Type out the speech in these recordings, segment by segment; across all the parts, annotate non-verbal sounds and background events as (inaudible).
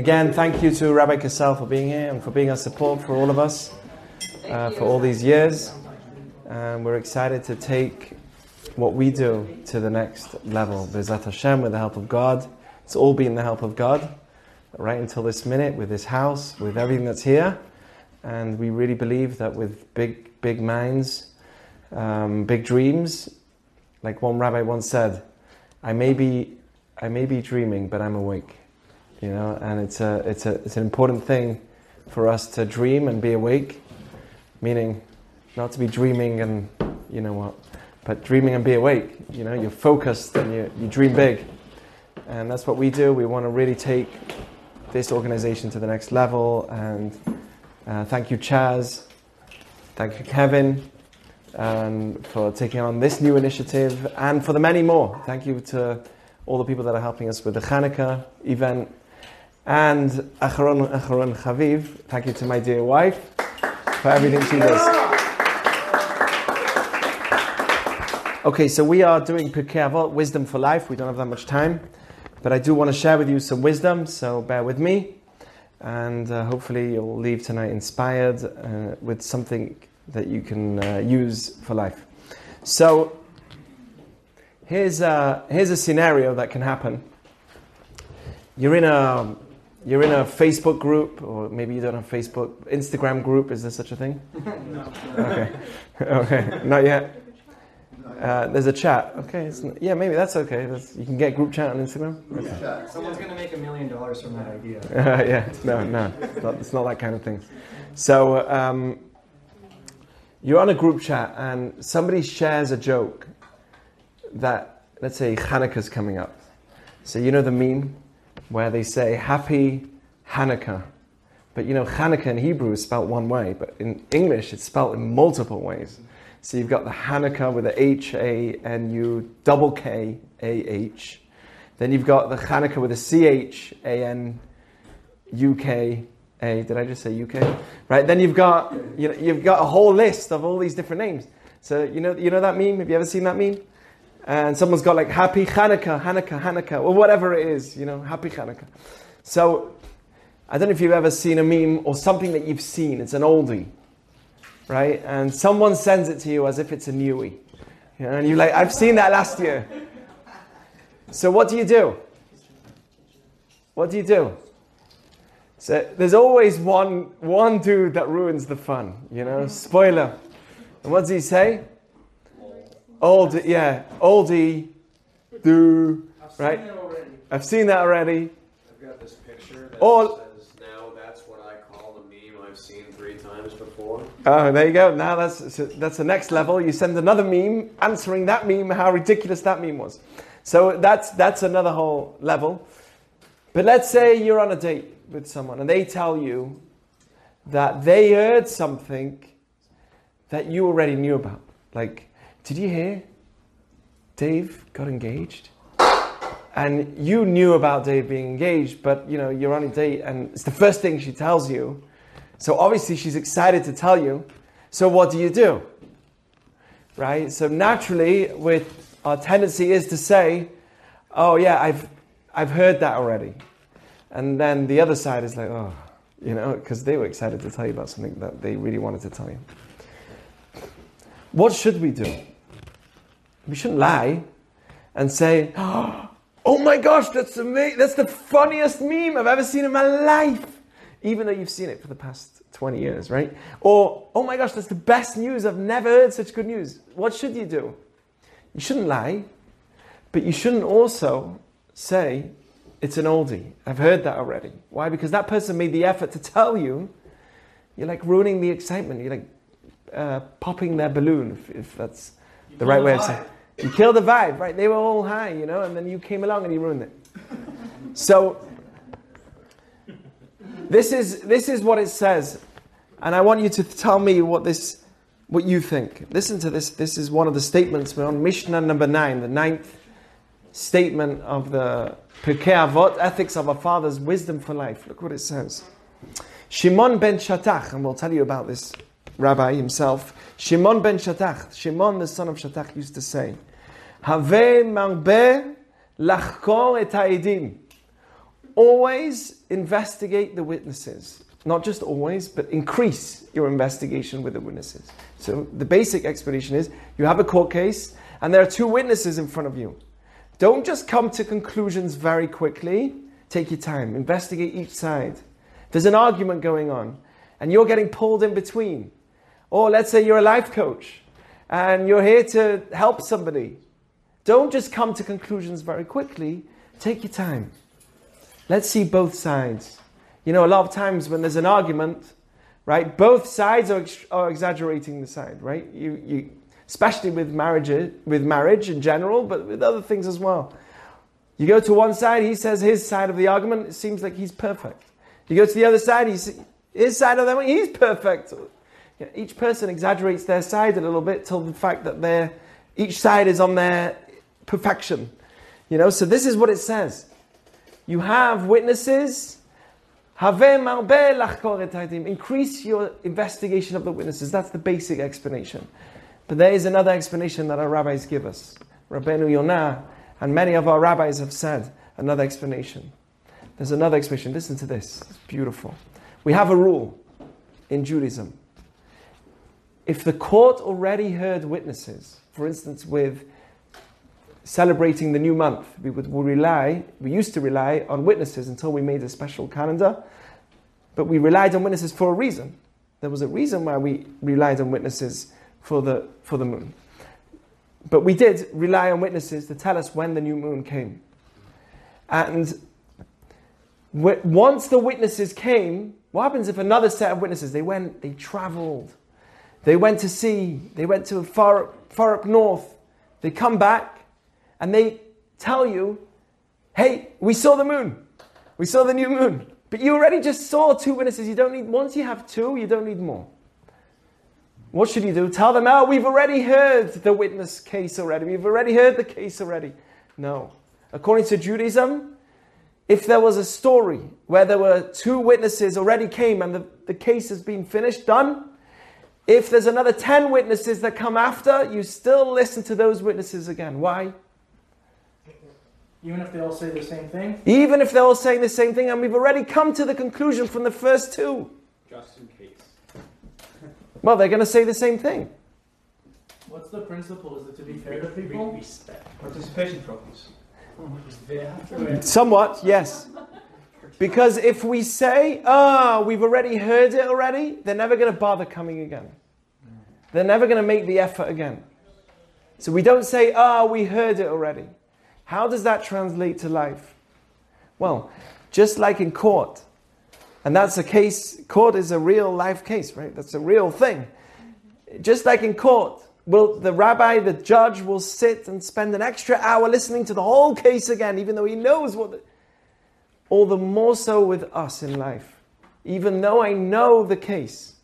Again, thank you to Rabbi Kassel for being here and for being our support for all of us uh, for all these years. And we're excited to take what we do to the next level. B'ezrat Hashem, with the help of God. It's all been the help of God right until this minute with this house, with everything that's here. And we really believe that with big, big minds, um, big dreams, like one rabbi once said, I may be, I may be dreaming, but I'm awake. You know, and it's a, it's a, it's an important thing for us to dream and be awake, meaning not to be dreaming and you know what, but dreaming and be awake. You know, you're focused and you, you dream big, and that's what we do. We want to really take this organization to the next level. And uh, thank you, Chaz. Thank you, Kevin, um, for taking on this new initiative, and for the many more. Thank you to all the people that are helping us with the Hanukkah event. And Acharon, Acharon Chaviv, thank you to my dear wife for everything she does. Okay, so we are doing Pirkei Avot, Wisdom for Life. We don't have that much time, but I do want to share with you some wisdom, so bear with me. And uh, hopefully you'll leave tonight inspired uh, with something that you can uh, use for life. So here's a, here's a scenario that can happen. You're in a you're in a Facebook group, or maybe you don't have Facebook, Instagram group. Is there such a thing? (laughs) No. Okay, (laughs) okay, not yet. Uh, there's a chat. Okay, it's yeah, maybe that's okay. That's, you can get group chat on Instagram. Okay. Someone's gonna make a million dollars from that idea. (laughs) Uh, yeah, no, no, it's not, it's not that kind of thing. So um, you're on a group chat and somebody shares a joke that, let's say, Hanukkah's coming up. So you know the meme where they say Happy Hanukkah, but you know Hanukkah in Hebrew is spelled one way, but in English it's spelled in multiple ways. So you've got the Hanukkah with the H A N U double K A H. Then you've got the Hanukkah with a C H A N UK. Did I just say UK? Right. Then you've got you know, you've got a whole list of all these different names. So you know you know that meme. Have you ever seen that meme? And someone's got like Happy Hanukkah, Hanukkah, Hanukkah, or whatever it is. You know, Happy Hanukkah. So I don't know if you've ever seen a meme or something that you've seen. It's an oldie, right? And someone sends it to you as if it's a newie. And you're like, I've seen that last year. So what do you do? What do you do? So there's always one one dude that ruins the fun, you know. Spoiler. And what does he say? Old, yeah, oldie, do, right? I've seen that already. I've got this picture that All- says now that's what I call the meme I've seen three times before. Oh, there you go. Now that's that's the next level. You send another meme answering that meme, how ridiculous that meme was. So that's that's another whole level. But let's say you're on a date with someone and they tell you that they heard something that you already knew about. Like, did you hear Dave got engaged? And you knew about Dave being engaged, but you know, you're on a date and it's the first thing she tells you. So obviously she's excited to tell you. So what do you do? Right? So naturally, with our tendency is to say, "Oh yeah, I've I've heard that already," and then the other side is like, "Oh, you know," because they were excited to tell you about something that they really wanted to tell you. What should we do? We shouldn't lie and say, "Oh my gosh, that's amazing! That's the funniest meme I've ever seen in my life." even though you've seen it for the past 20 years, right? Or, oh my gosh, that's the best news. I've never heard such good news. What should you do? You shouldn't lie, but you shouldn't also say, it's an oldie. I've heard that already. Why? Because that person made the effort to tell you. You're like ruining the excitement. You're like uh, popping their balloon, if, if that's the right way of saying it. You killed the vibe, right? They were all high, you know, and then you came along and you ruined it. So, this is, this is what it says. And I want you to tell me what this, what you think. Listen to this. This is one of the statements. We're on Mishnah number nine, the ninth statement of the Pirkei Avot, Ethics of a Father's Wisdom for Life. Look what it says. Shimon ben Shatach, and we'll tell you about this rabbi himself. Shimon ben Shatach, Shimon the son of Shatach used to say, Hevei marbe lachkor et ha'edim. always investigate the witnesses. Not just always, but increase your investigation with the witnesses. So the basic explanation is you have a court case and there are two witnesses in front of you. Don't just come to conclusions very quickly. Take your time, investigate each side. There's an argument going on and you're getting pulled in between. Or let's say you're a life coach and you're here to help somebody. Don't just come to conclusions very quickly. Take your time. Let's see both sides. You know, a lot of times when there's an argument, right, both sides are, ex- are exaggerating the side, right? You, you, especially with marriage, with marriage in general, but with other things as well. You go to one side, he says his side of the argument, it seems like he's perfect. You go to the other side, he's, his side of the argument, he's perfect. Each person exaggerates their side a little bit till the fact that they're, each side is on their perfection. You know, so this is what it says. You have witnesses. Increase your investigation of the witnesses. That's the basic explanation. But there is another explanation that our rabbis give us. Rabbeinu Yonah and many of our rabbis have said another explanation. There's another explanation. Listen to this. It's beautiful. We have a rule in Judaism. If the court already heard witnesses, for instance, with celebrating the new month, we would rely, we used to rely on witnesses until we made a special calendar, but we relied on witnesses for a reason. There was a reason why we relied on witnesses for the, for the moon. But we did rely on witnesses to tell us when the new moon came. And once the witnesses came, what happens if another set of witnesses, they went, they traveled, they went to sea, they went to far, far up north, they come back and they tell you, hey, we saw the moon, we saw the new moon. But you already just saw two witnesses. You don't need, once you have two, you don't need more. What should you do? Tell them, oh, we've already heard the witness case already. We've already heard the case already. No. According to Judaism, if there was a story where there were two witnesses already came and the, the case has been finished, done, if there's another 10 witnesses that come after, you still listen to those witnesses again. Why? Even if they all say the same thing? Even if they're all saying the same thing, and we've already come to the conclusion from the first two. Just in case. (laughs) Well, they're going to say the same thing. What's the principle? Is it to be fair to people? Respect. Participation trophies. Somewhat, yes. Because if we say, oh, we've already heard it already, they're never going to bother coming again. They're never going to make the effort again. So we don't say, oh, we heard it already. How does that translate to life? Well, just like in court, and that's a case, court is a real life case, right? That's a real thing. Just like in court, will the rabbi, the judge, will sit and spend an extra hour listening to the whole case again, even though he knows what. The, all the more so with us in life. Even though I know the case,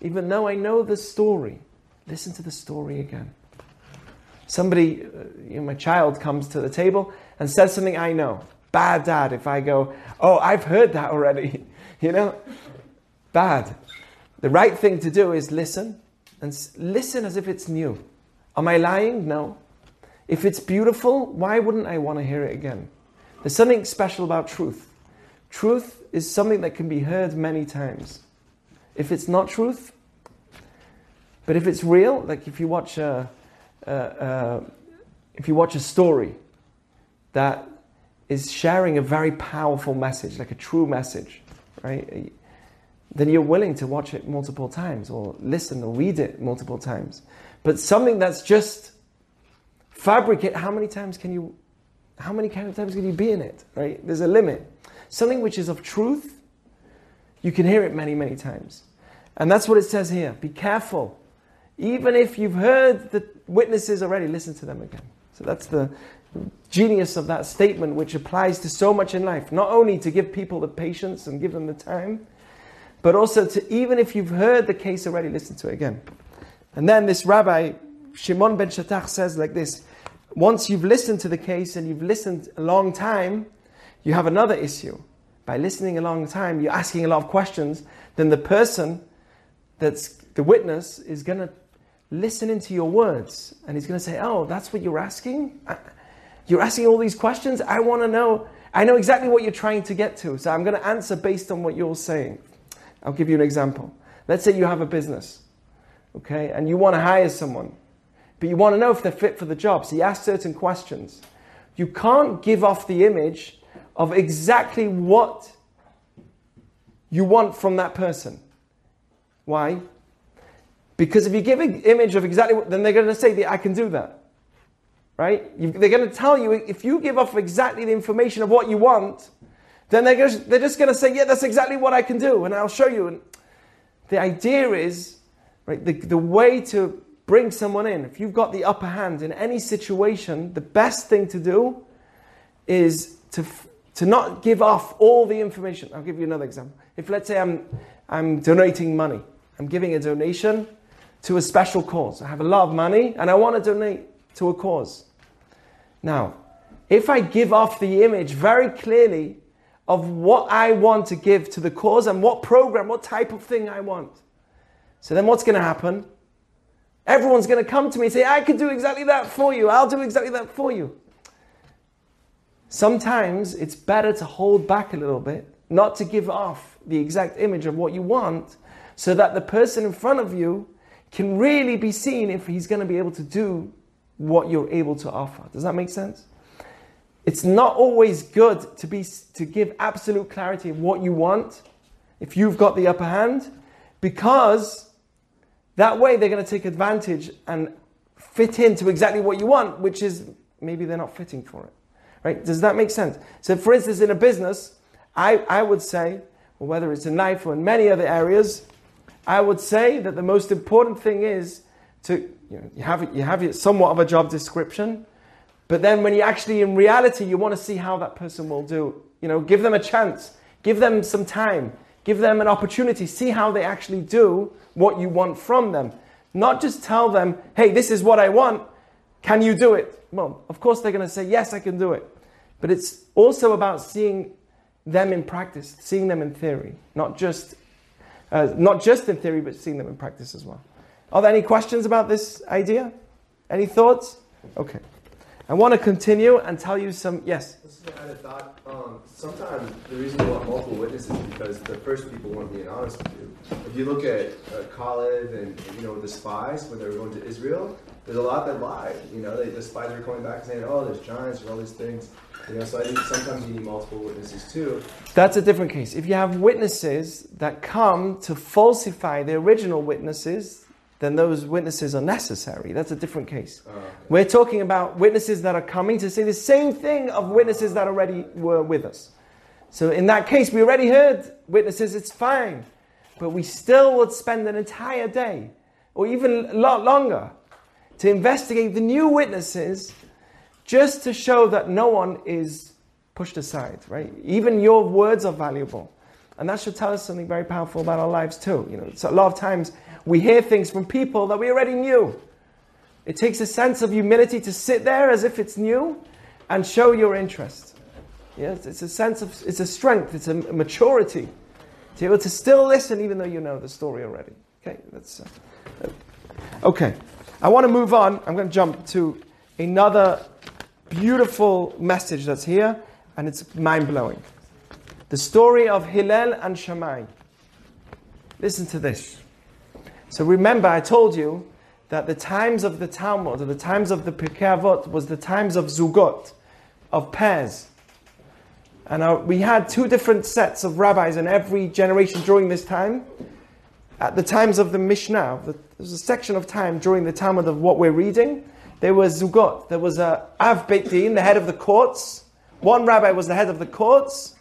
even though I know the story, listen to the story again. Somebody, uh, you know, my child comes to the table and says something I know. Bad dad if I go, oh, I've heard that already. (laughs) you know? Bad. The right thing to do is listen and listen as if it's new. Am I lying? No. If it's beautiful, why wouldn't I want to hear it again? There's something special about truth. Truth is something that can be heard many times. If it's not truth, but if it's real, like if you watch a, a, a if you watch a story that is sharing a very powerful message, like a true message, right? Then you're willing to watch it multiple times or listen or read it multiple times. But something that's just fabricate, how many times can you how many kind of times can you be in it? Right? There's a limit. Something which is of truth, you can hear it many, many times. And that's what it says here. Be careful. Even if you've heard the witnesses already, listen to them again. So that's the genius of that statement, which applies to so much in life. Not only to give people the patience and give them the time, but also to, even if you've heard the case already, listen to it again. And then this rabbi, Shimon ben Shatach, says like this once you've listened to the case and you've listened a long time, you have another issue. By listening a long time, you're asking a lot of questions, then the person that's the witness is going to listen to your words and he's going to say, Oh, that's what you're asking? You're asking all these questions? I want to know. I know exactly what you're trying to get to, so I'm going to answer based on what you're saying. I'll give you an example. Let's say you have a business, okay, and you want to hire someone, but you want to know if they're fit for the job, so you ask certain questions. You can't give off the image of exactly what you want from that person. Why? Because if you give an image of exactly what, then they're going to say, that I can do that. Right? They're going to tell you, if you give off exactly the information of what you want, then they're, just, they're just going to say, yeah, that's exactly what I can do, and I'll show you. And the idea is, right, the, the way to bring someone in, if you've got the upper hand in any situation, the best thing to do is to, to not give off all the information. I'll give you another example. If let's say I'm, I'm donating money, I'm giving a donation to a special cause. I have a lot of money and I want to donate to a cause. Now, if I give off the image very clearly of what I want to give to the cause and what program, what type of thing I want, so then what's going to happen? Everyone's going to come to me and say, I could do exactly that for you. I'll do exactly that for you. Sometimes it's better to hold back a little bit, not to give off the exact image of what you want, so that the person in front of you can really be seen if he's going to be able to do what you're able to offer. Does that make sense? It's not always good to be to give absolute clarity of what you want if you've got the upper hand because that way they're going to take advantage and fit into exactly what you want, which is maybe they're not fitting for it. Right? Does that make sense? So for instance in a business, I, I would say, or whether it's a knife or in many other areas, I would say that the most important thing is to you, know, you have you have somewhat of a job description, but then when you actually in reality you want to see how that person will do. You know, give them a chance, give them some time, give them an opportunity, see how they actually do what you want from them. Not just tell them, hey, this is what I want. Can you do it? Well, of course they're going to say, yes, I can do it. But it's also about seeing them in practice, seeing them in theory, not just uh, not just in theory, but seeing them in practice as well. Are there any questions about this idea? Any thoughts? Okay. I want to continue and tell you some. Yes? Um, sometimes the reason you want multiple witnesses is because the first people weren't being honest with you. If you look at uh, Khalid and you know the spies when they were going to Israel, there's a lot that lie. You know, they, the spies were coming back and saying, "Oh, there's giants, or all these things." You know, so I think sometimes you need multiple witnesses too. That's a different case. If you have witnesses that come to falsify the original witnesses, then those witnesses are necessary. That's a different case. Uh, We're talking about witnesses that are coming to say the same thing of witnesses that already were with us. So in that case, we already heard witnesses, it's fine. But we still would spend an entire day, or even a lot longer, to investigate the new witnesses just to show that no one is pushed aside, right? Even your words are valuable. And that should tell us something very powerful about our lives too. You know, so a lot of times we hear things from people that we already knew. It takes a sense of humility to sit there as if it's new and show your interest. Yes, it's a sense of, it's a strength, it's a maturity to be able to still listen even though you know the story already. Okay, that's, uh, okay. I want to move on. I'm going to jump to another beautiful message that's here, and it's mind blowing. The story of Hillel and Shammai. Listen to this. So remember, I told you that the times of the Talmud, or the times of the Pirkei Avot, was the times of Zugot, of pairs. And uh, we had two different sets of rabbis in every generation during this time. At the times of the Mishnah, the, there's a section of time during the Talmud of what we're reading. There was Zugot, there was a Av Beit Din, the head of the courts. One rabbi was the head of the courts,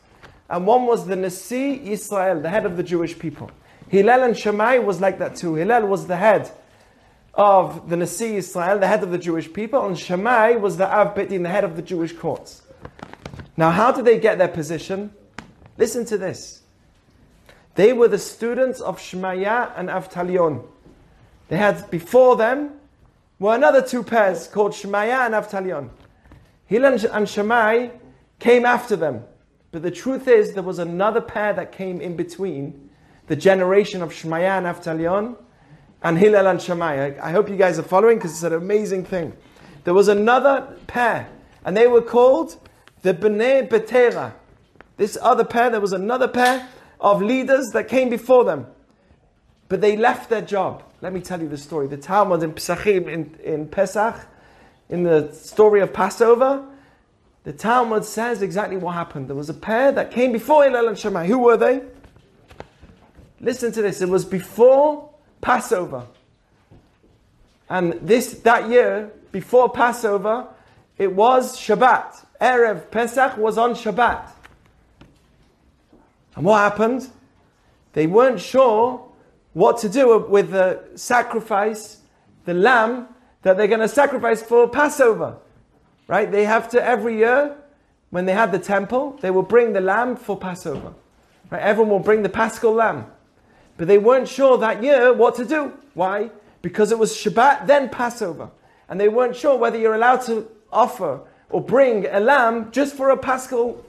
and one was the Nasi Israel, the head of the Jewish people. Hillel and Shammai was like that too. Hillel was the head of the Nasi Israel, the head of the Jewish people, and Shammai was the Av Beit Din, the head of the Jewish courts. Now, how did they get their position? Listen to this. They were the students of Shmaya and Avtalion. They had before them were another two pairs called Shemaiah and Avtalion. Hillel and Shammai came after them. But the truth is, there was another pair that came in between the generation of Shemaiah and Avtalion and Hillel and Shammai. I, I hope you guys are following because it's an amazing thing. There was another pair, and they were called the Bnei Betera. This other pair, there was another pair of leaders that came before them. But they left their job. Let me tell you the story. The Talmud in Pesachim, in, in Pesach, in the story of Passover, the Talmud says exactly what happened. There was a pair that came before Hillel and Shammai. Who were they? Listen to this. It was before Passover. And this that year, before Passover, it was Shabbat. Erev Pesach was on Shabbat. And what happened? They weren't sure what to do with the sacrifice, the lamb that they're going to sacrifice for Passover. Right? They have to every year, when they had the temple, they will bring the lamb for Passover. Right? Everyone will bring the paschal lamb. But they weren't sure that year what to do. Why? Because it was Shabbat, then Passover. And they weren't sure whether you're allowed to offer or bring a lamb just for a paschal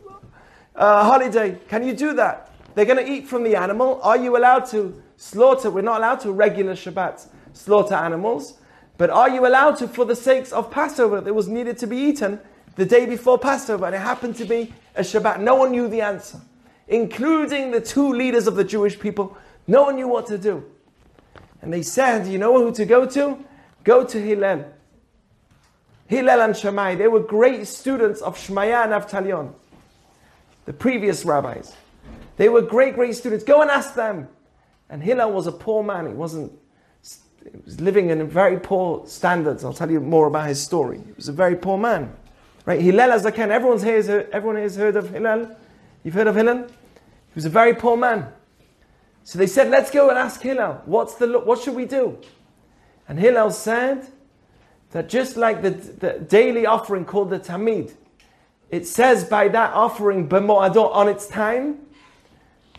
uh, holiday. Can you do that? They're going to eat from the animal. Are you allowed to slaughter? We're not allowed to regular Shabbat slaughter animals. But are you allowed to, for the sakes of Passover, that was needed to be eaten the day before Passover, and it happened to be a Shabbat? No one knew the answer, including the two leaders of the Jewish people no one knew what to do. And they said, You know who to go to? Go to Hillel. Hillel and Shammai, they were great students of Shmaya and Avtalion, the previous rabbis. They were great, great students. Go and ask them. And Hillel was a poor man. He wasn't, he was living in very poor standards. I'll tell you more about his story. He was a very poor man. Right? Hillel as I can. Everyone's here, everyone has heard of Hillel. You've heard of Hillel? He was a very poor man. So they said, let's go and ask Hillel, what's the, what should we do? And Hillel said that just like the, the daily offering called the Tamid, it says by that offering, B'mo'adot, on its time,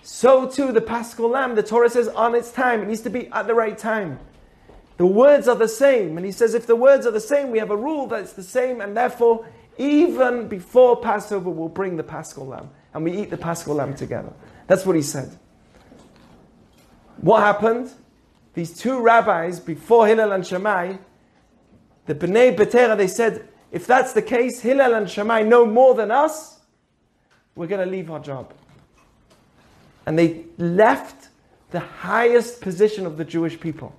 so too the Paschal Lamb, the Torah says on its time, it needs to be at the right time. The words are the same, and he says if the words are the same, we have a rule that it's the same, and therefore, even before Passover, we'll bring the Paschal Lamb, and we eat the Paschal Lamb together. That's what he said. What happened? These two rabbis, before Hillel and Shammai, the Bnei Betera, they said, if that's the case, Hillel and Shammai know more than us, we're going to leave our job. And they left the highest position of the Jewish people.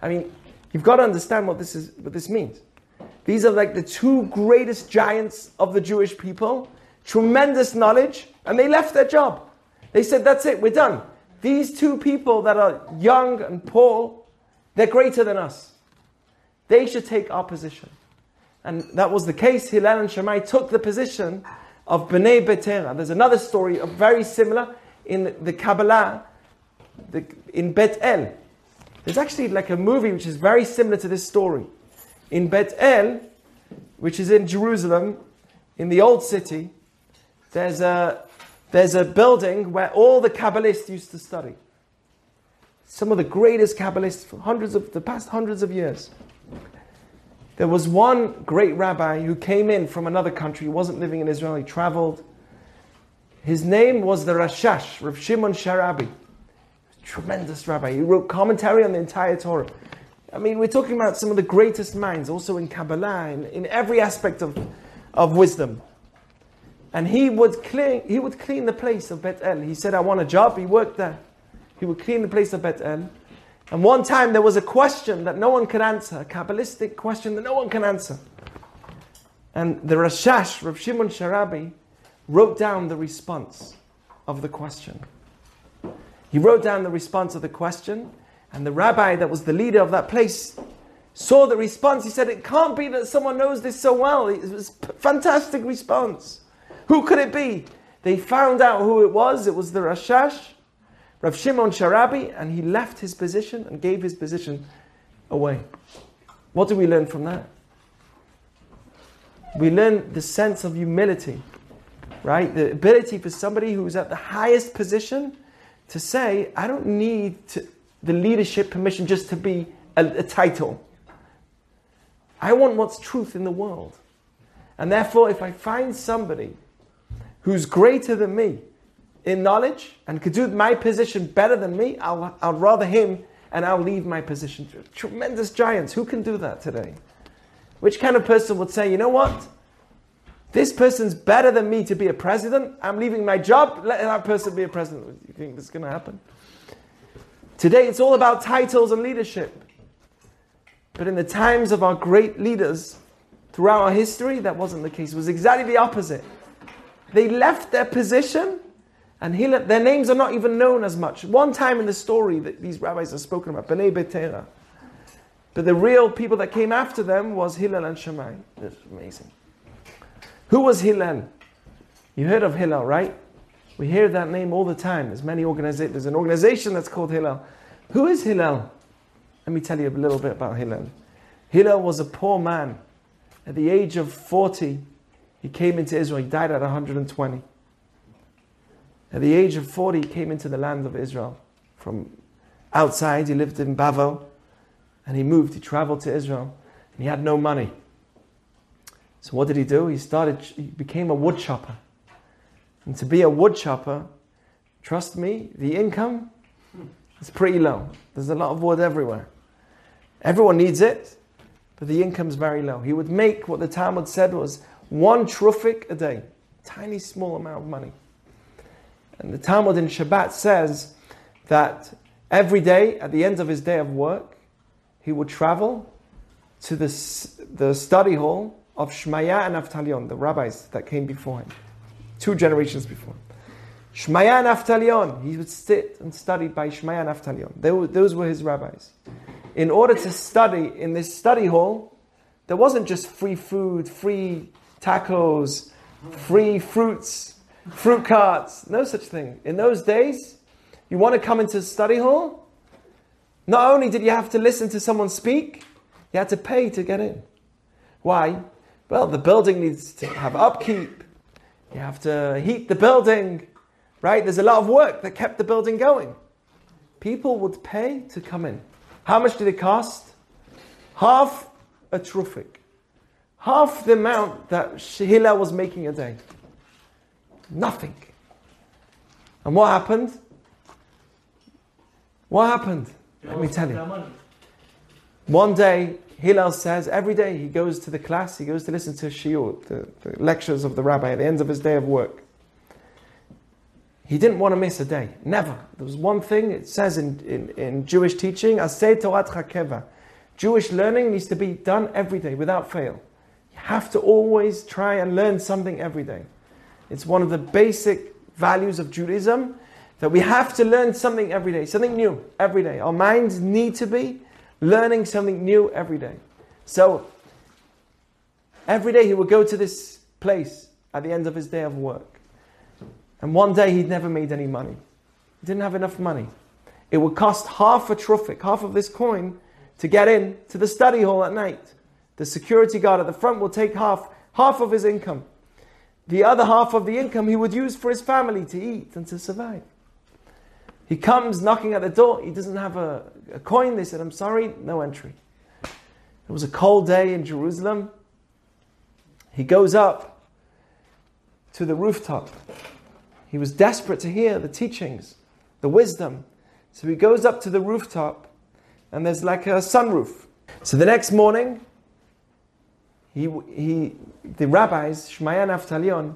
I mean, you've got to understand what this is what this means. These are like the two greatest giants of the Jewish people, tremendous knowledge, and they left their job. They said, That's it, we're done. These two people that are young and poor, they're greater than us. They should take our position. And that was the case. Hillel and Shammai took the position of Bnei Betera. There's another story of very similar in the Kabbalah, the, in Bet El. There's actually like a movie which is very similar to this story. In Bet El, which is in Jerusalem, in the old city, there's a there's a building where all the Kabbalists used to study. Some of the greatest Kabbalists for hundreds of the past hundreds of years. There was one great rabbi who came in from another country. He wasn't living in Israel, he traveled. His name was the Rashash, Rav Shimon Sharabi. Tremendous rabbi. He wrote commentary on the entire Torah. I mean, we're talking about some of the greatest minds, also in Kabbalah, in, in every aspect of, of wisdom. And he would clean, he would clean the place of Bet El. He said, I want a job. He worked there. He would clean the place of Bet El. And one time there was a question that no one could answer, a Kabbalistic question that no one can answer. And the Rashash, Rav Shimon Sharabi, wrote down the response of the question. He wrote down the response of the question, and the rabbi that was the leader of that place saw the response. He said, It can't be that someone knows this so well. It was a fantastic response. Who could it be? They found out who it was. It was the Rashash, Rav Shimon Sharabi, and he left his position and gave his position away. What do we learn from that? We learn the sense of humility, right? The ability for somebody who's at the highest position to say, I don't need to, the leadership permission just to be a, a title. I want what's truth in the world. And therefore, if I find somebody who's greater than me in knowledge and could do my position better than me, I'll, I'll rather him and I'll leave my position. Tremendous giants. Who can do that today? Which kind of person would say, you know what? This person's better than me to be a president. I'm leaving my job. Let that person be a president. You think this is going to happen? Today, it's all about titles and leadership. But in the times of our great leaders throughout our history, that wasn't the case. It was exactly the opposite. They left their position, and Hillel, their names are not even known as much. One time in the story that these rabbis are spoken about, Bnei Betera. But the real people that came after them was Hillel and Shammai. It's amazing. Who was Hillel? You heard of Hillel, right? We hear that name all the time. There's many organizations. There's an organization that's called Hillel. Who is Hillel? Let me tell you a little bit about Hillel. Hillel was a poor man. At the age of 40, he came into Israel. He died at 120. At the age of 40, he came into the land of Israel. From outside, he lived in Bavel. And he moved, he traveled to Israel. And he had no money. So what did he do? He started, he became a wood chopper. And to be a wood chopper, trust me, the income is pretty low. There's a lot of wood everywhere. Everyone needs it, but the income's very low. He would make what the Talmud said was one trufik a day, tiny small amount of money. And the Talmud in Shabbat says that every day, at the end of his day of work, he would travel to the, the study hall of Shmaya and Avtalion, the rabbis that came before him, two generations before. Shmaya and Avtalion, he would sit and study by Shmaya and Avtalion. They were, those were his rabbis. In order to study in this study hall, there wasn't just free food, free tacos, free fruits, fruit carts, no such thing. In those days, you want to come into study hall, not only did you have to listen to someone speak, you had to pay to get in. Why? Well, the building needs to have upkeep. You have to heat the building, right? There's a lot of work that kept the building going. People would pay to come in. How much did it cost? Half a trufik. Half the amount that Hillel was making a day. Nothing. And what happened? What happened? Let me tell you. One day, Hillel says every day he goes to the class, he goes to listen to shiur, the, the lectures of the rabbi at the end of his day of work. He didn't want to miss a day. Never. There was one thing it says in, in, in Jewish teaching, Aseh Toratcha Keva. Jewish learning needs to be done every day without fail. You have to always try and learn something every day. It's one of the basic values of Judaism that we have to learn something every day, something new every day. Our minds need to be learning something new every day. So, every day he would go to this place at the end of his day of work. And one day he'd never made any money. He didn't have enough money. It would cost half a trufik, half of this coin, to get in to the study hall at night. The security guard at the front will take half, half of his income. The other half of the income he would use for his family to eat and to survive. He comes knocking at the door. He doesn't have a, a coin. They said, I'm sorry, no entry. It was a cold day in Jerusalem. He goes up to the rooftop. He was desperate to hear the teachings, the wisdom. So he goes up to the rooftop and there's like a sunroof. So the next morning, he, he, the rabbis, Shmaya and Avtalion,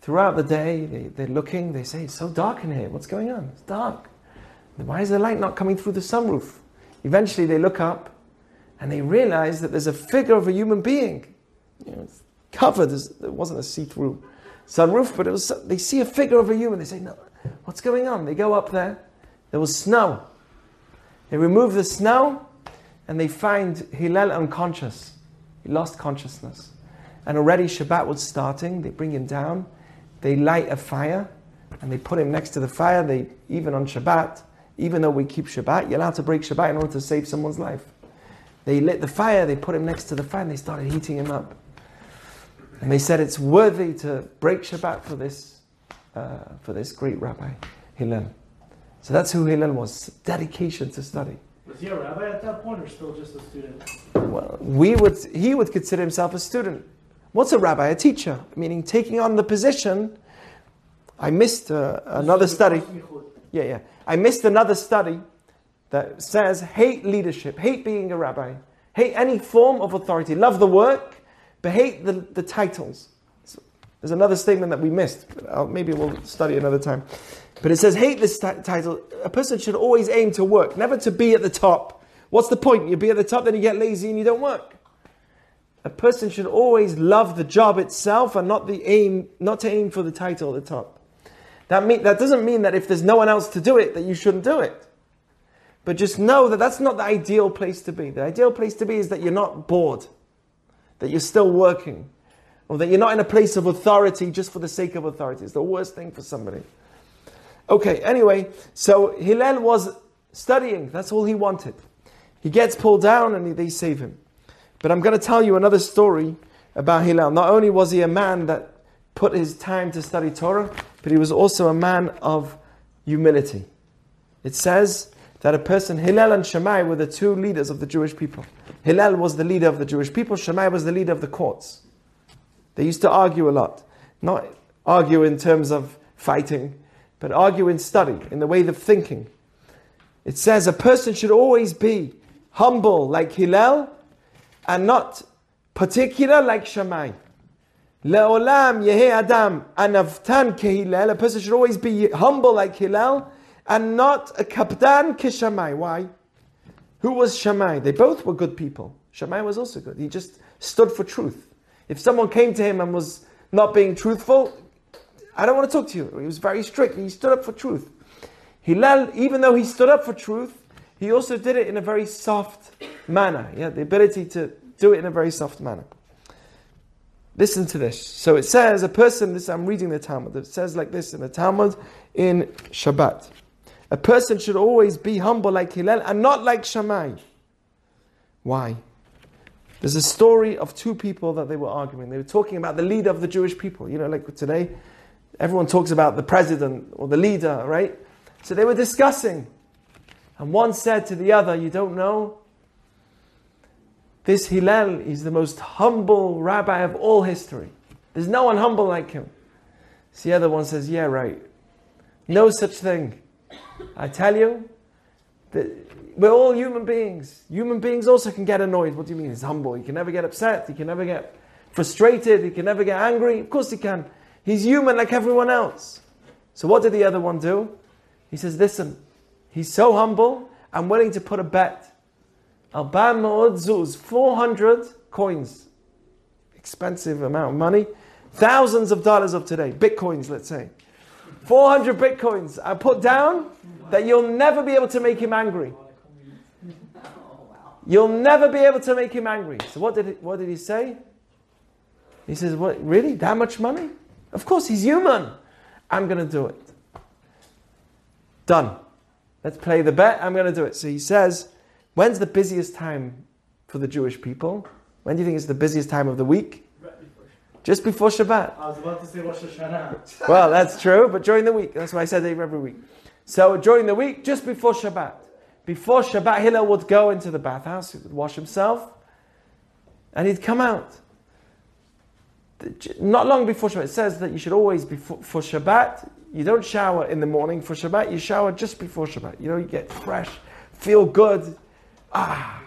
throughout the day, they, they're looking, they say, It's so dark in here. What's going on? It's dark. Why is the light not coming through the sunroof? Eventually, they look up and they realize that there's a figure of a human being. You know, it's covered, it wasn't a see through sunroof, but it was, they see a figure of a human. They say, No, what's going on? They go up there. There was snow. They remove the snow and they find Hillel unconscious. He lost consciousness. And already Shabbat was starting. They bring him down. They light a fire and they put him next to the fire. They even on Shabbat, even though we keep Shabbat, you're allowed to break Shabbat in order to save someone's life. They lit the fire, they put him next to the fire, and they started heating him up. And they said it's worthy to break Shabbat for this, uh, for this great rabbi, Hillel. So that's who Hillel was dedication to study. Was he a rabbi at that point or still just a student? Well, we would, he would consider himself a student. What's a rabbi? A teacher, meaning taking on the position. I missed uh, another study. Yeah, yeah. I missed another study that says hate leadership, hate being a rabbi, hate any form of authority, love the work, but hate the, the titles. There's another statement that we missed. Maybe we'll study another time. But it says, hate this ti- title. A person should always aim to work, never to be at the top. What's the point? You be at the top, then you get lazy and you don't work. A person should always love the job itself and not the aim, not to aim for the title at the top. That mean, that doesn't mean that if there's no one else to do it, that you shouldn't do it. But just know that that's not the ideal place to be. The ideal place to be is that you're not bored, that you're still working, or that you're not in a place of authority just for the sake of authority. It's the worst thing for somebody. Okay, anyway, so Hillel was studying. That's all he wanted. He gets pulled down and they save him. But I'm going to tell you another story about Hillel. Not only was he a man that put his time to study Torah, but he was also a man of humility. It says that a person, Hillel and Shammai, were the two leaders of the Jewish people. Hillel was the leader of the Jewish people, Shammai was the leader of the courts. They used to argue a lot. Not argue in terms of fighting, but argue in study, in the way of thinking. It says a person should always be humble like Hillel and not particular like Shammai. Le'olam yehe adam anavtan kehillel. A person should always be humble like Hillel and not a kapdan keshamai. Why? Who was Shammai? They both were good people. Shammai was also good. He just stood for truth. If someone came to him and was not being truthful, I don't want to talk to you. He was very strict. He stood up for truth. Hillel, even though he stood up for truth, he also did it in a very soft manner. Yeah, the ability to do it in a very soft manner. Listen to this. So it says, a person, this I'm reading the Talmud, it says like this in the Talmud in Shabbat. A person should always be humble like Hillel and not like Shammai. Why? There's a story of two people that they were arguing. They were talking about the leader of the Jewish people. You know, like today, everyone talks about the president or the leader, right? So they were discussing. And one said to the other, You don't know? This Hillel is the most humble rabbi of all history. There's no one humble like him. So the other one says, Yeah, right. No such thing. I tell you, that we're all human beings. Human beings also can get annoyed. What do you mean? He's humble. He can never get upset. He can never get frustrated. He can never get angry. Of course he can. He's human like everyone else. So what did the other one do? He says, Listen, he's so humble, I'm willing to put a bet. Arba Me'ot Zuz, 400 coins, expensive amount of money, thousands of dollars of today, bitcoins, let's say. 400 bitcoins. I put down that you'll never be able to make him angry. You'll never be able to make him angry. So what did he, what did he say? He says, "What? Really? That much money? Of course, he's human. I'm going to do it. Done. Let's play the bet. I'm going to do it." So he says, "When's the busiest time for the Jewish people? When do you think is the busiest time of the week? Just before Shabbat." I was about to say Rosh Hashanah. Well, that's true, but during the week. That's why I said every week. So during the week, just before Shabbat. Before Shabbat, Hillel would go into the bathhouse, he would wash himself, and he'd come out. Not long before Shabbat, it says that you should always, before for Shabbat, you don't shower in the morning. For Shabbat, you shower just before Shabbat. You know, you get fresh, feel good. Ah,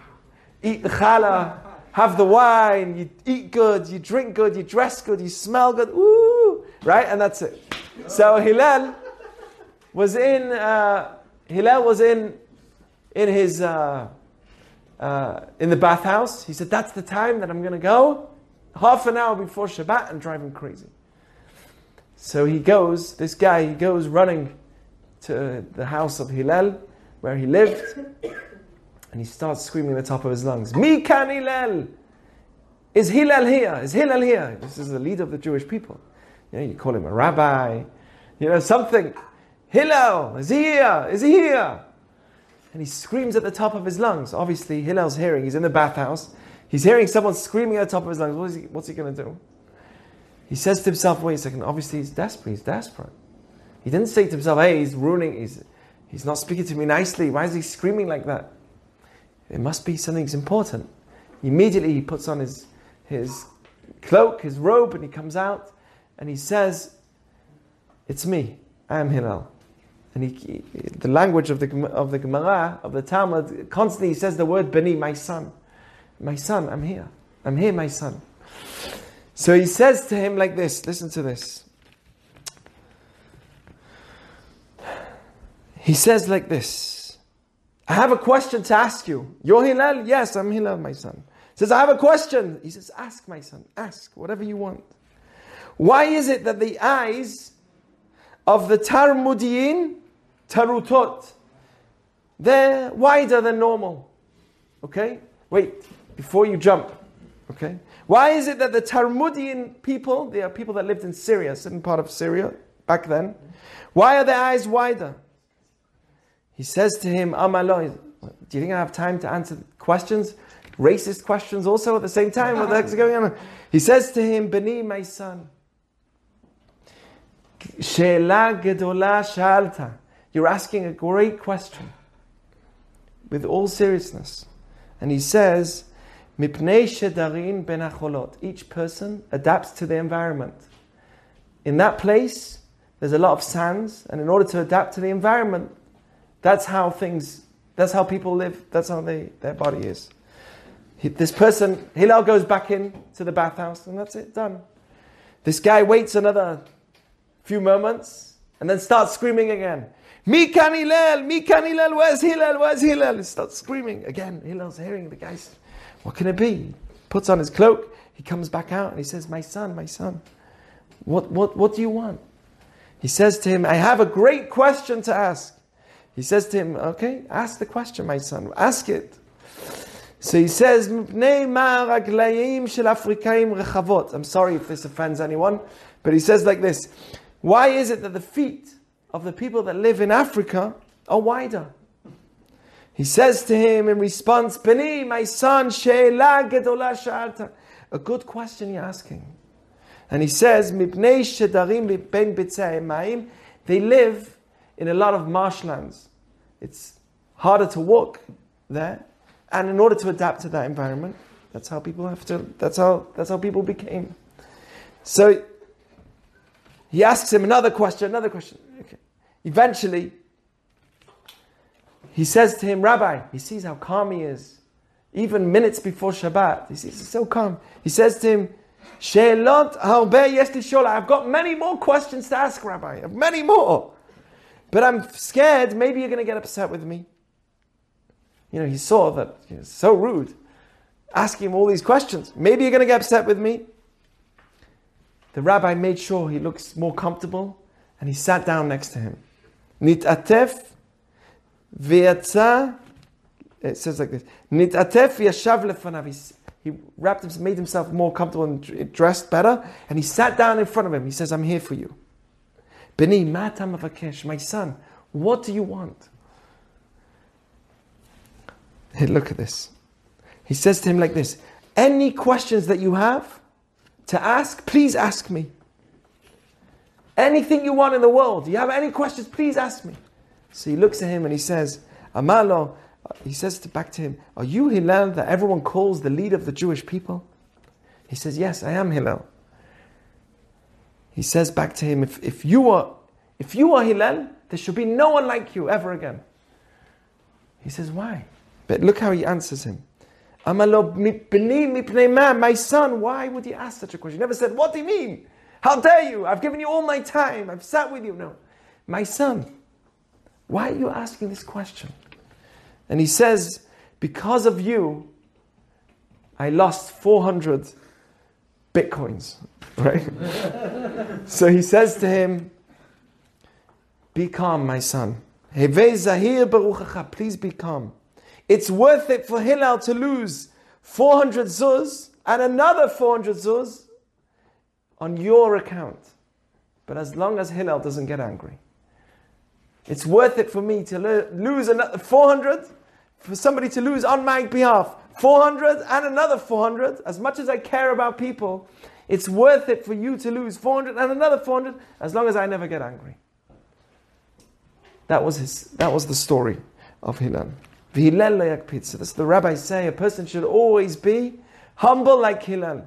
eat the challah, have the wine, you eat good, you drink good, you dress good, you smell good. Woo! Right? And that's it. So Hillel was in, uh, Hillel was in, in his, uh, uh, in the bathhouse. He said, that's the time that I'm going to go. Half an hour before Shabbat and drive him crazy. So he goes, this guy, he goes running to the house of Hillel, where he lived, and he starts screaming at the top of his lungs, Mi kan Hillel! Is Hillel here? Is Hillel here? This is the leader of the Jewish people. You, know, you call him a rabbi, you know, something. Hillel, is he here? Is he here? And he screams at the top of his lungs. Obviously, Hillel's hearing, he's in the bathhouse. He's hearing someone screaming at the top of his lungs. What is he, what's he going to do? He says to himself, wait a second, obviously he's desperate. He's desperate. He didn't say to himself, hey, he's ruining, he's, he's not speaking to me nicely. Why is he screaming like that? It must be something's important. Immediately he puts on his, his cloak, his robe, and he comes out and he says, It's me, I am Hillel. And he, the language of the, of the Gemara, of the Talmud, constantly he says the word Beni, my son. My son, I'm here. I'm here, my son. So he says to him like this listen to this. He says like this I have a question to ask you. You're Hillel? Yes, I'm Hillel, my son. He says, I have a question. He says, Ask, my son, ask whatever you want. Why is it that the eyes of the Talmudiyin, Tarutot, they're wider than normal? Okay? Wait, before you jump. Okay? Why is it that the Talmudian people, they are people that lived in Syria, certain part of Syria back then, why are their eyes wider? He says to him, Amaloy, do you think I have time to answer questions? Racist questions also at the same time? What the heck's going on? He says to him, Beni, my son, She'ela gedola sha'alta. You're asking a great question with all seriousness. And he says, Mipnei shedarin. Each person adapts to the environment. In that place, there's a lot of sands, and in order to adapt to the environment, that's how things, that's how people live, that's how they, their body is. This person, Hillel goes back in to the bathhouse, and that's it, done. This guy waits another few moments, and then starts screaming again. Mikan Hillel, Mikan Hillel, where's Hillel, where's Hillel? He starts screaming again. Hillel's hearing the guys. What can it be? Puts on his cloak, he comes back out, and he says, My son, my son, what, what, what do you want? He says to him, I have a great question to ask. He says to him, Okay, ask the question, my son, ask it. So he says, I'm sorry if this offends anyone, but he says like this Why is it that the feet of the people that live in Africa are wider? He says to him in response, Beni, my son, She'ela gedola sha'alta. A good question you're asking. And he says, Mipnei shedarim maim. They live in a lot of marshlands. It's harder to walk there. And in order to adapt to that environment, that's how people have to, that's how, that's how people became. So he asks him another question, another question. Eventually, he says to him, Rabbi, he sees how calm he is. Even minutes before Shabbat, he sees he's so calm. He says to him, She'elot harbe yes shola. I've got many more questions to ask, Rabbi. I have many more. But I'm scared maybe you're going to get upset with me. You know, he saw that he was so rude, asking him all these questions. Maybe you're going to get upset with me. The rabbi made sure he looks more comfortable and he sat down next to him. Nit'atef ve'yatza, it says like this, Nit'atef yashav lefanav. He wrapped himself, made himself more comfortable and dressed better, and he sat down in front of him. He says, I'm here for you. Beni matam avakesh, my son, what do you want? Hey, look at this. He says to him like this Any questions that you have to ask, please ask me. Anything you want in the world, you have any questions, please ask me. So he looks at him and he says, Amalo, he says to, back to him, Are you Hillel that everyone calls the leader of the Jewish people? He says, Yes, I am Hillel. He says back to him, If, if you are if you are Hillel, there should be no one like you ever again. He says, Why? But look how he answers him. Amalo, my son, why would you ask such a question? He never said, What do you mean? How dare you? I've given you all my time. I've sat with you. No. My son, why are you asking this question? And he says, Because of you, I lost 400 bitcoins. (laughs) Right? (laughs) so he says to him, Be calm, my son. Please be calm. It's worth it for Hillel to lose 400 zuz and another 400 zuz on your account. But as long as Hillel doesn't get angry, it's worth it for me to lose another 400, for somebody to lose on my behalf 400 and another 400. As much as I care about people, it's worth it for you to lose 400 and another 400 as long as I never get angry. That was, his, that was the story of Hillel. So the rabbis say a person should always be humble like Hillel.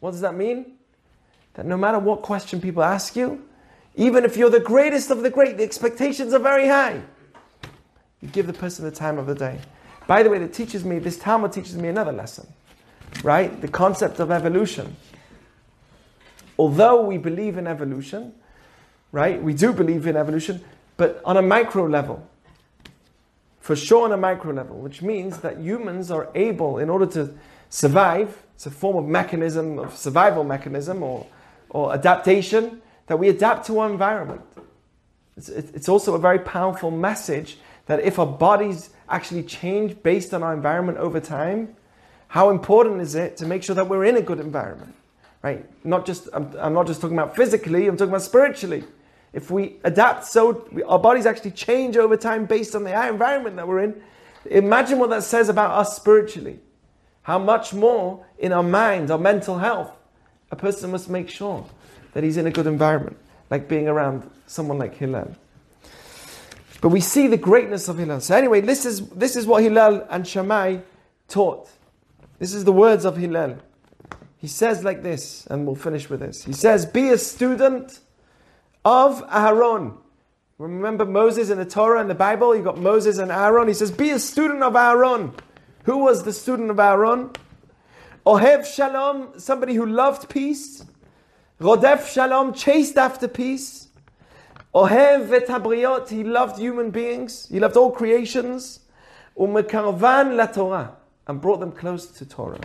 What does that mean? That no matter what question people ask you, even if you're the greatest of the great, the expectations are very high. You give the person the time of the day. By the way, that teaches me, this Talmud teaches me another lesson, right? The concept of evolution. although we believe in evolution, right? We do believe in evolution, but on a micro level. For sure on a micro level, which means that humans are able, in order to survive, it's a form of mechanism, of survival mechanism or, or adaptation, that we adapt to our environment. It's, it's also a very powerful message that if our bodies actually change based on our environment over time, how important is it to make sure that we're in a good environment? Right? Not just, I'm, I'm not just talking about physically, I'm talking about spiritually. If we adapt so, we, our bodies actually change over time based on the environment that we're in. Imagine what that says about us spiritually. How much more in our mind, our mental health, a person must make sure that he's in a good environment, like being around someone like Hillel. But we see the greatness of Hillel. So anyway, this is, this is what Hillel and Shammai taught. This is the words of Hillel. He says like this, and we'll finish with this. He says, Be a student of Aaron. Remember Moses in the Torah and the Bible? You got Moses and Aaron. He says, Be a student of Aaron. Who was the student of Aaron? Ohev Shalom, somebody who loved peace. Rodef Shalom, chased after peace. Ohev et he loved human beings. He loved all creations. Umekarvan la Torah, and brought them close to Torah.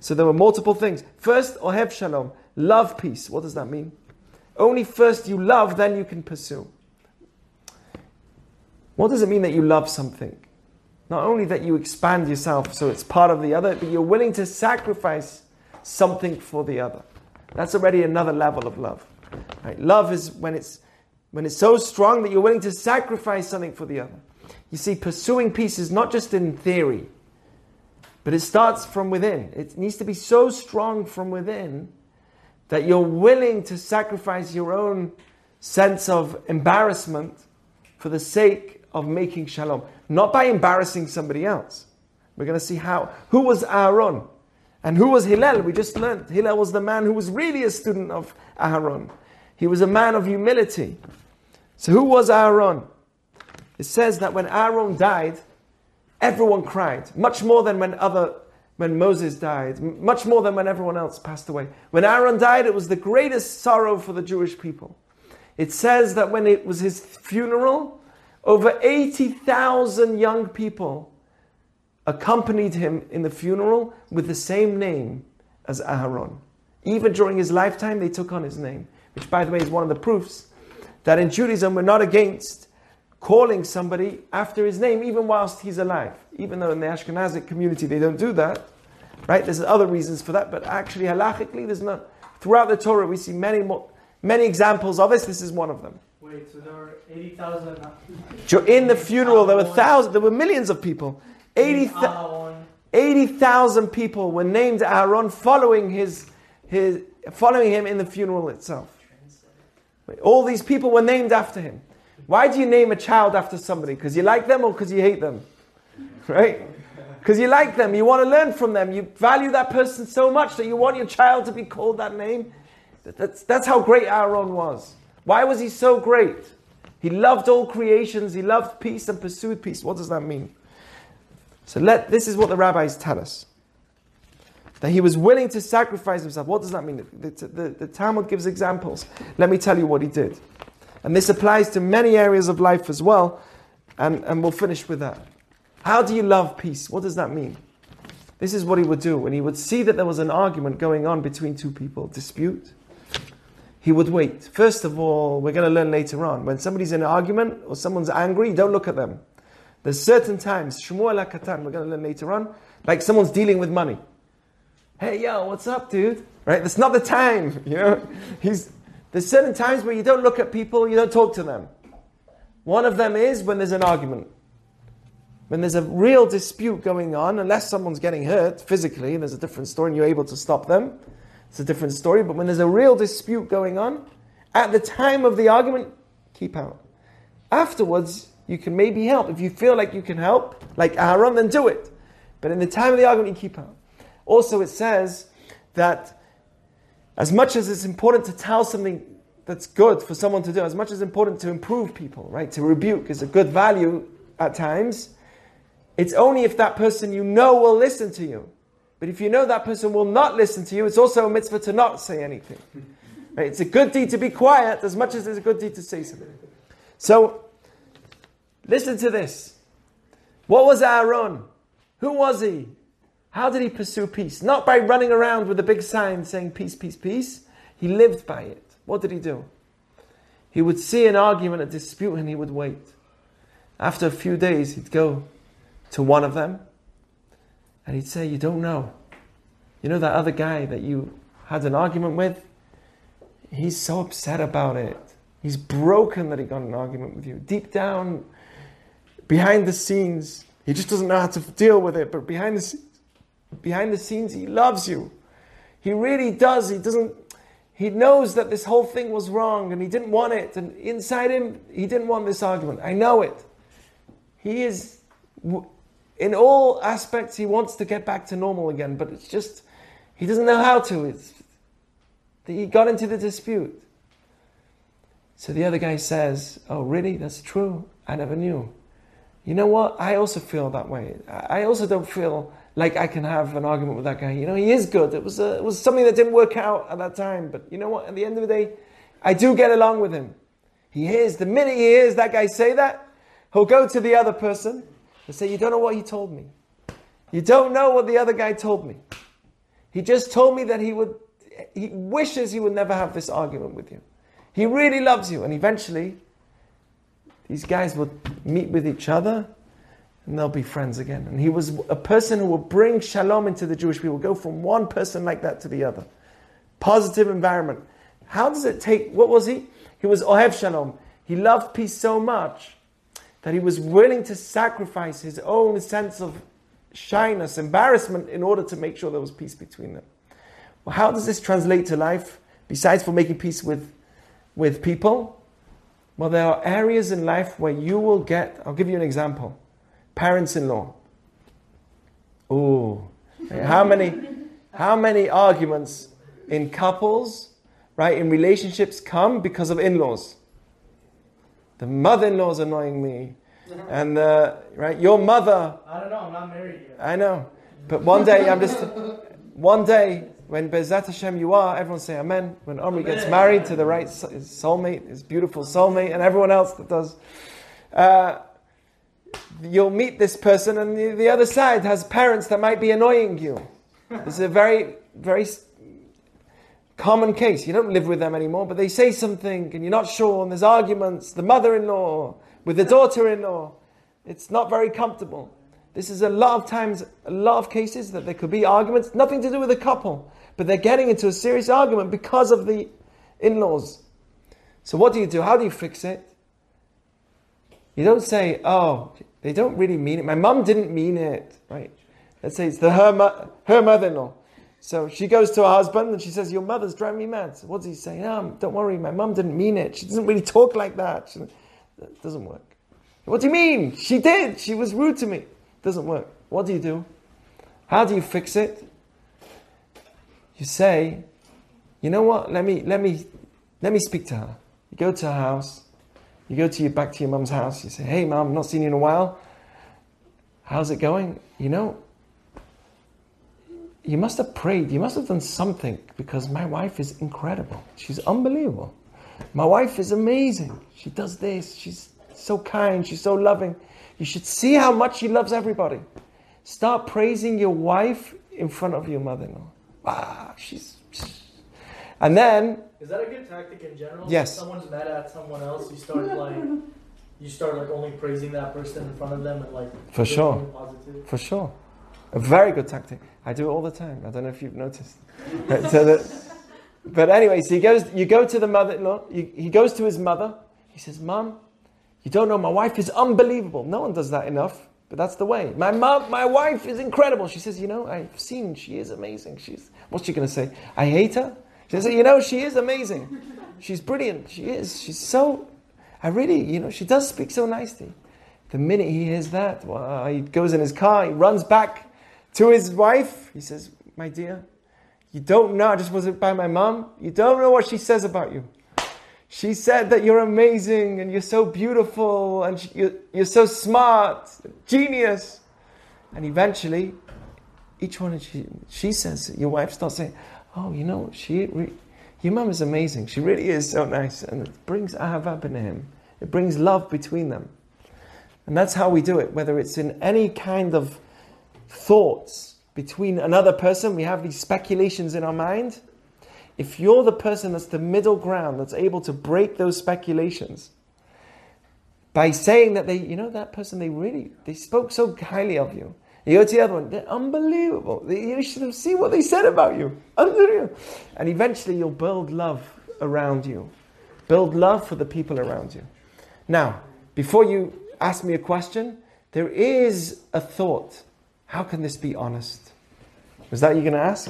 So there were multiple things. First, Ohev Shalom, love peace. What does that mean? Only first you love, then you can pursue. What does it mean that you love something? Not only that you expand yourself so it's part of the other, but you're willing to sacrifice something for the other. That's already another level of love. Right? Love is when it's when it's so strong that you're willing to sacrifice something for the other. You see, pursuing peace is not just in theory, but it starts from within. It needs to be so strong from within that you're willing to sacrifice your own sense of embarrassment for the sake of making shalom, not by embarrassing somebody else. We're going to see how. Who was Aaron? And who was Hillel? We just learned. Hillel was the man who was really a student of Aaron. He was a man of humility. So who was Aaron? It says that when Aaron died, everyone cried, much more than when other when Moses died, much more than when everyone else passed away. When Aaron died, it was the greatest sorrow for the Jewish people. It says that when it was his funeral, over 80,000 young people accompanied him in the funeral with the same name as Aaron. Even during his lifetime, they took on his name, which, by the way, is one of the proofs that in Judaism we're not against calling somebody after his name even whilst he's alive. Even though in the Ashkenazic community they don't do that, right? There's other reasons for that, but actually halachically there's not. Throughout the Torah we see many more, many examples of this. This is one of them. Wait, so there were 80,000. In the funeral, there were thousands, there were millions of people. 80,000 80, people were named Aaron following his, his, following him in the funeral itself. All these people were named after him. Why do you name a child after somebody? Because you like them or because you hate them? (laughs) Right? Because you like them, you want to learn from them, you value that person so much that you want your child to be called that name. That's, that's how great Aaron was. Why was he so great? He loved all creations, he loved peace and pursued peace. What does that mean? So let this is what the rabbis tell us. That he was willing to sacrifice himself. What does that mean? The, the, the Talmud gives examples. Let me tell you what he did. And this applies to many areas of life as well. And, and we'll finish with that. How do you love peace? What does that mean? This is what he would do. When he would see that there was an argument going on between two people, dispute, he would wait. First of all, we're going to learn later on. When somebody's in an argument or someone's angry, don't look at them. There's certain times, Shmuel Katan, we're going to learn later on, like someone's dealing with money. Hey, yo, what's up, dude? Right? That's not the time. (laughs) You know, he's there's certain times where you don't look at people, you don't talk to them. One of them is when there's an argument. When there's a real dispute going on, unless someone's getting hurt physically, there's a different story and you're able to stop them. It's a different story. But when there's a real dispute going on, at the time of the argument, keep out. Afterwards, you can maybe help. If you feel like you can help, like Aaron, then do it. But in the time of the argument, you keep out. Also, it says that as much as it's important to tell something that's good for someone to do, as much as it's important to improve people, right? To rebuke is a good value at times. It's only if that person you know will listen to you. But if you know that person will not listen to you, it's also a mitzvah to not say anything. (laughs) Right? It's a good deed to be quiet as much as it's a good deed to say something. So, listen to this. What was Aaron? Who was he? How did he pursue peace? Not by running around with a big sign saying peace, peace, peace. He lived by it. What did he do? He would see an argument, a dispute, and he would wait. After a few days, he'd go to one of them and he'd say, You don't know. You know that other guy that you had an argument with? He's so upset about it. He's broken that he got an argument with you. Deep down, behind the scenes, he just doesn't know how to deal with it, but behind the scenes, behind the scenes, he loves you. He really does. He doesn't he knows that this whole thing was wrong and he didn't want it. And inside him, he didn't want this argument. I know it. He is, in all aspects, he wants to get back to normal again, but it's just, he doesn't know how to. It's, he got into the dispute. So the other guy says, Oh, really? That's true? I never knew. You know what? I also feel that way. I also don't feel like I can have an argument with that guy. You know, he is good. It was a, it was something that didn't work out at that time. But you know what? At the end of the day, I do get along with him. He hears the minute he hears that guy say that, he'll go to the other person and say, "You don't know what he told me. You don't know what the other guy told me. He just told me that he would. He wishes he would never have this argument with you. He really loves you, and eventually." These guys will meet with each other and they'll be friends again. And he was a person who will bring shalom into the Jewish people, go from one person like that to the other. Positive environment. How does it take, what was he? He was Ohev Shalom. He loved peace so much that he was willing to sacrifice his own sense of shyness, embarrassment, in order to make sure there was peace between them. Well, how does this translate to life? Besides for making peace with, with people, well, there are areas in life where you will get, I'll give you an example parents in law. Oh, how many, how many arguments in couples, right, in relationships come because of in laws? The mother in law is annoying me. And, uh, right, your mother. I don't know, I'm not married yet. I know. But one day, I'm just, one day, when B'ezrat Hashem you are, everyone say Amen. When Omri gets married to the right soulmate, his beautiful soulmate, and everyone else that does. Uh, you'll meet this person, and the, the other side has parents that might be annoying you. It's a very, very common case. You don't live with them anymore, but they say something, and you're not sure, and there's arguments. The mother in law with the daughter in law. It's not very comfortable. This is a lot of times, a lot of cases that there could be arguments, nothing to do with the couple, but they're getting into a serious argument because of the in laws. So, what do you do? How do you fix it? You don't say, oh, they don't really mean it. My mum didn't mean it, right? Let's say it's the her, her mother-in-law. So she goes to her husband and she says, your mother's driving me mad. So what does he say? No, ah, um, don't worry, my mum didn't mean it. She doesn't really talk like that. She, that doesn't work. What do you mean? She did. She was rude to me. Doesn't work. What do you do? How do you fix it? You say, you know what? Let me let me let me speak to her. You go to her house. You go to your back to your mum's house. You say, "Hey, mum, not seen you in a while. How's it going? You know, you must have prayed. You must have done something because my wife is incredible. She's unbelievable. My wife is amazing. She does this. She's so kind. She's so loving. You should see how much she loves everybody. Start praising your wife in front of your mother-in-law. Wow, she's. And then. Is that a good tactic in general? Yes. If someone's mad at someone else, you start like, you start like only praising that person in front of them and like. For sure. Positive. For sure. A very good tactic. I do it all the time. I don't know if you've noticed. so that, but anyway, so he goes. You go to the mother-in-law. he goes to his mother. He says, "Mom, you don't know, my wife is unbelievable. No one does that enough, but that's the way. My mom, my wife is incredible. She says, you know, I've seen, she is amazing. She's, what's she going to say? I hate her? She says, you know, she is amazing. She's brilliant. She is. She's so, I really, you know, she does speak so nicely. The minute he hears that, well, he goes in his car, he runs back to his wife. He says, my dear, you don't know, I just wasn't by my mom. You don't know what she says about you. She said that you're amazing and you're so beautiful and you're, you're so smart, genius. And eventually, each one, she, she says, your wife starts saying, Oh, you know, she, Your mum is amazing. She really is so nice. And it brings ahava him. It brings love between them. And that's how we do it, whether it's in any kind of thoughts between another person, we have these speculations in our mind. If you're the person that's the middle ground, that's able to break those speculations, by saying that they, you know, that person, they really, they spoke so highly of you. You go to the other one, they're unbelievable. You should have seen what they said about you. Unreal. And eventually you'll build love around you. Build love for the people around you. Now, before you ask me a question, there is a thought. How can this be honest? Was that you going to ask?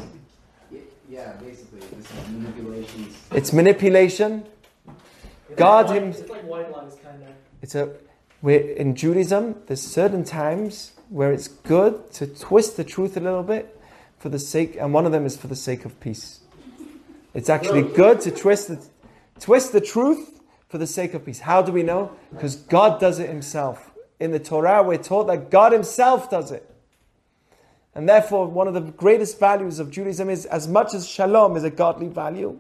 Yeah, basically, this is manipulations. It's manipulation. It's God like, him- It's like white lies, kind of. It's a we're in Judaism. There's certain times where it's good to twist the truth a little bit for the sake, and one of them is for the sake of peace. It's actually good to twist the twist the truth for the sake of peace. How do we know? Because God does it Himself. In the Torah, we're taught that God Himself does it. And therefore, one of the greatest values of Judaism is as much as shalom is a godly value,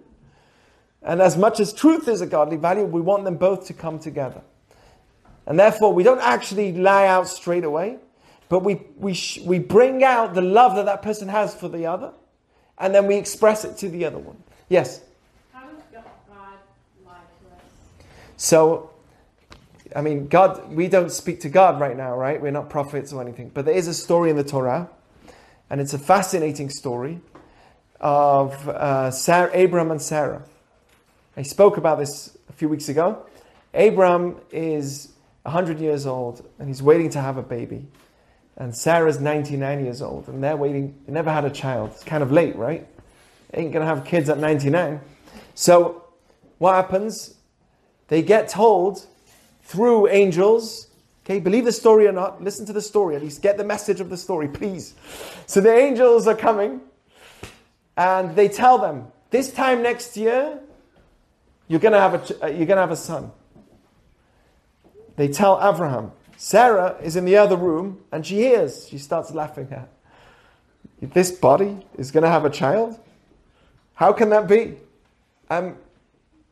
and as much as truth is a godly value, we want them both to come together. And therefore, we don't actually lie out straight away, but we, we, sh- we bring out the love that that person has for the other, and then we express it to the other one. Yes? How does God lie to us? So, I mean, God, we don't speak to God right now, right? We're not prophets or anything. But there is a story in the Torah, and it's a fascinating story of uh, Sarah, Abraham and Sarah. I spoke about this a few weeks ago. Abraham is 100 years old, and he's waiting to have a baby. And Sarah's 99 years old, and they're waiting. They never had a child. It's kind of late, right? Ain't gonna have kids at 99. So, what happens? They get told through angels. Okay, believe the story or not, listen to the story, at least get the message of the story, please. So the angels are coming and they tell them, this time next year, you're gonna have a, uh, you're gonna have a son. They tell Abraham. Sarah is in the other room and she hears, she starts laughing at. This body is gonna have a child? How can that be? I'm,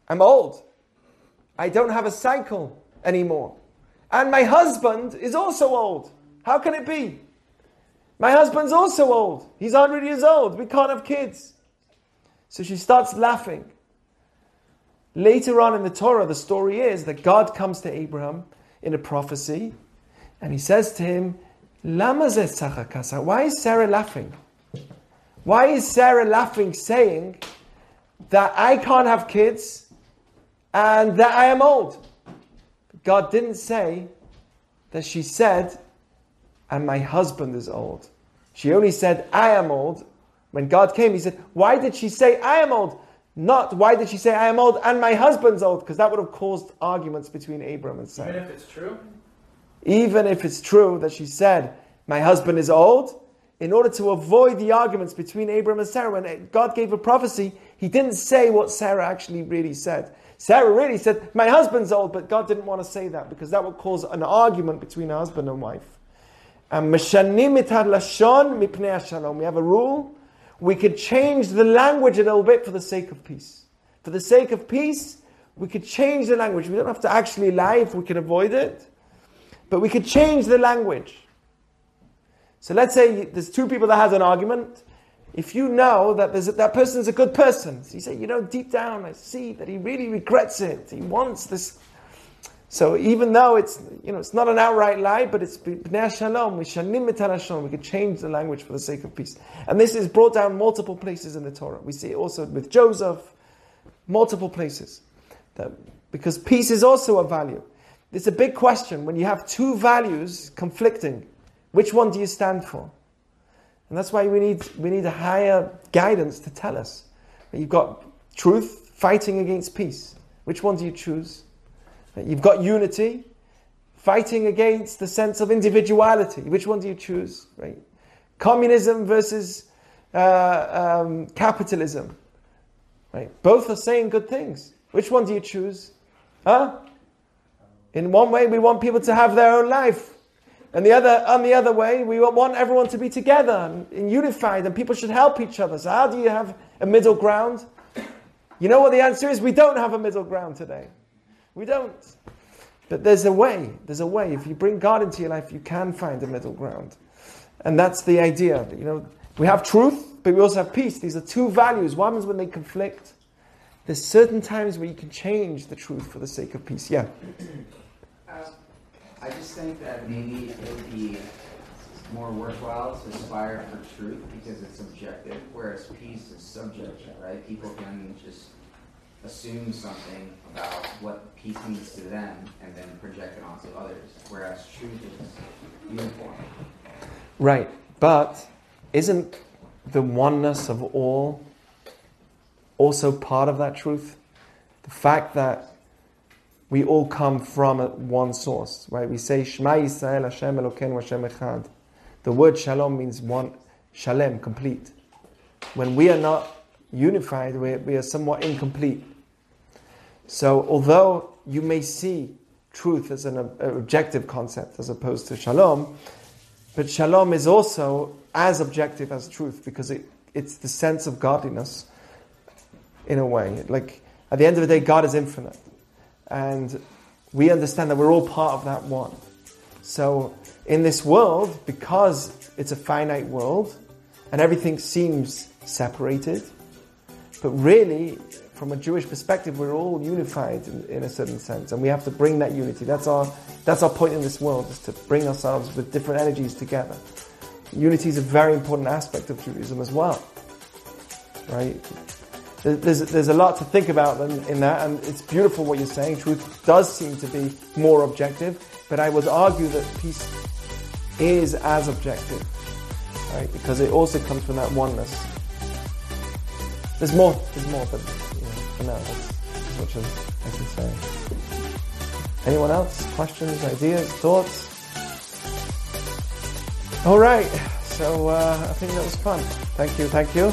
I'm old. I don't have a cycle anymore. And my husband is also old. How can it be? My husband's also old. He's 100 years old. We can't have kids. So she starts laughing. Later on in the Torah, the story is that God comes to Abraham in a prophecy and he says to him? Why is Sarah laughing? Why is Sarah laughing, saying that I can't have kids and that I am old? God didn't say that she said, and my husband is old. She only said, I am old. When God came, He said, Why did she say, I am old? Not, why did she say, I am old and my husband's old? Because that would have caused arguments between Abram and Sarah. Even if it's true. Even if it's true that she said, My husband is old, in order to avoid the arguments between Abram and Sarah, when God gave a prophecy, He didn't say what Sarah actually really said. Sarah really said, My husband's old, but God didn't want to say that because that would cause an argument between husband and wife. And. We have a rule. We could change the language a little bit for the sake of peace. For the sake of peace, we could change the language. We don't have to actually lie if we can avoid it, but we could change the language. So let's say there's two people that has an argument. If you know that there's a, that person's a good person, so you say, you know, deep down, I see that he really regrets it. He wants this. So even though it's you know it's not an outright lie, but it's b'nei shalom, we shalom. We could change the language for the sake of peace, and this is brought down multiple places in the Torah. We see it also with Joseph, multiple places, that because peace is also a value. It's a big question when you have two values conflicting. Which one do you stand for? And that's why we need we need a higher guidance to tell us. You've got truth fighting against peace. Which one do you choose? You've got unity fighting against the sense of individuality. Which one do you choose? Right? Communism versus uh, um, capitalism. Right? Both are saying good things. Which one do you choose? Huh? In one way, we want people to have their own life. And the other, on the other way, we want everyone to be together and, unified, and people should help each other. So how do you have a middle ground? You know what the answer is? We don't have a middle ground today. We don't. But there's a way. There's a way. If you bring God into your life, you can find a middle ground. And that's the idea. You know, we have truth, but we also have peace. These are two values. What happens when they conflict? There's certain times where you can change the truth for the sake of peace. Yeah. (clears throat) I just think that maybe it would be more worthwhile to aspire for truth because it's objective, whereas peace is subjective, right? People can just assume something about what peace means to them and then project it onto others, whereas truth is uniform. Right. But isn't the oneness of all also part of that truth? The fact that we all come from one source, right? We say Shema Yisrael Hashem Elokeinu Hashem Echad. The word shalom means one, shalem, complete. When we are not unified, we, we are somewhat incomplete. So, although you may see truth as an ob- objective concept as opposed to shalom, but shalom is also as objective as truth because it, it's the sense of godliness in a way. Like, at the end of the day, God is infinite. And we understand that we're all part of that one. So, in this world, because it's a finite world and everything seems separated, but really, from a Jewish perspective, we're all unified in, in a certain sense, and we have to bring that unity. That's our that's our point in this world: is to bring ourselves with different energies together. Unity is a very important aspect of Judaism as well, right? There- There's there's a lot to think about in, in that, and it's beautiful what you're saying. Truth does seem to be more objective, but I would argue that peace is as objective, right? Because it also comes from that oneness. There's more, there's more, but you know, for now, that's as much as I can say. Anyone else? Questions, ideas, thoughts? All right, so uh, I think that was fun. Thank you, thank you.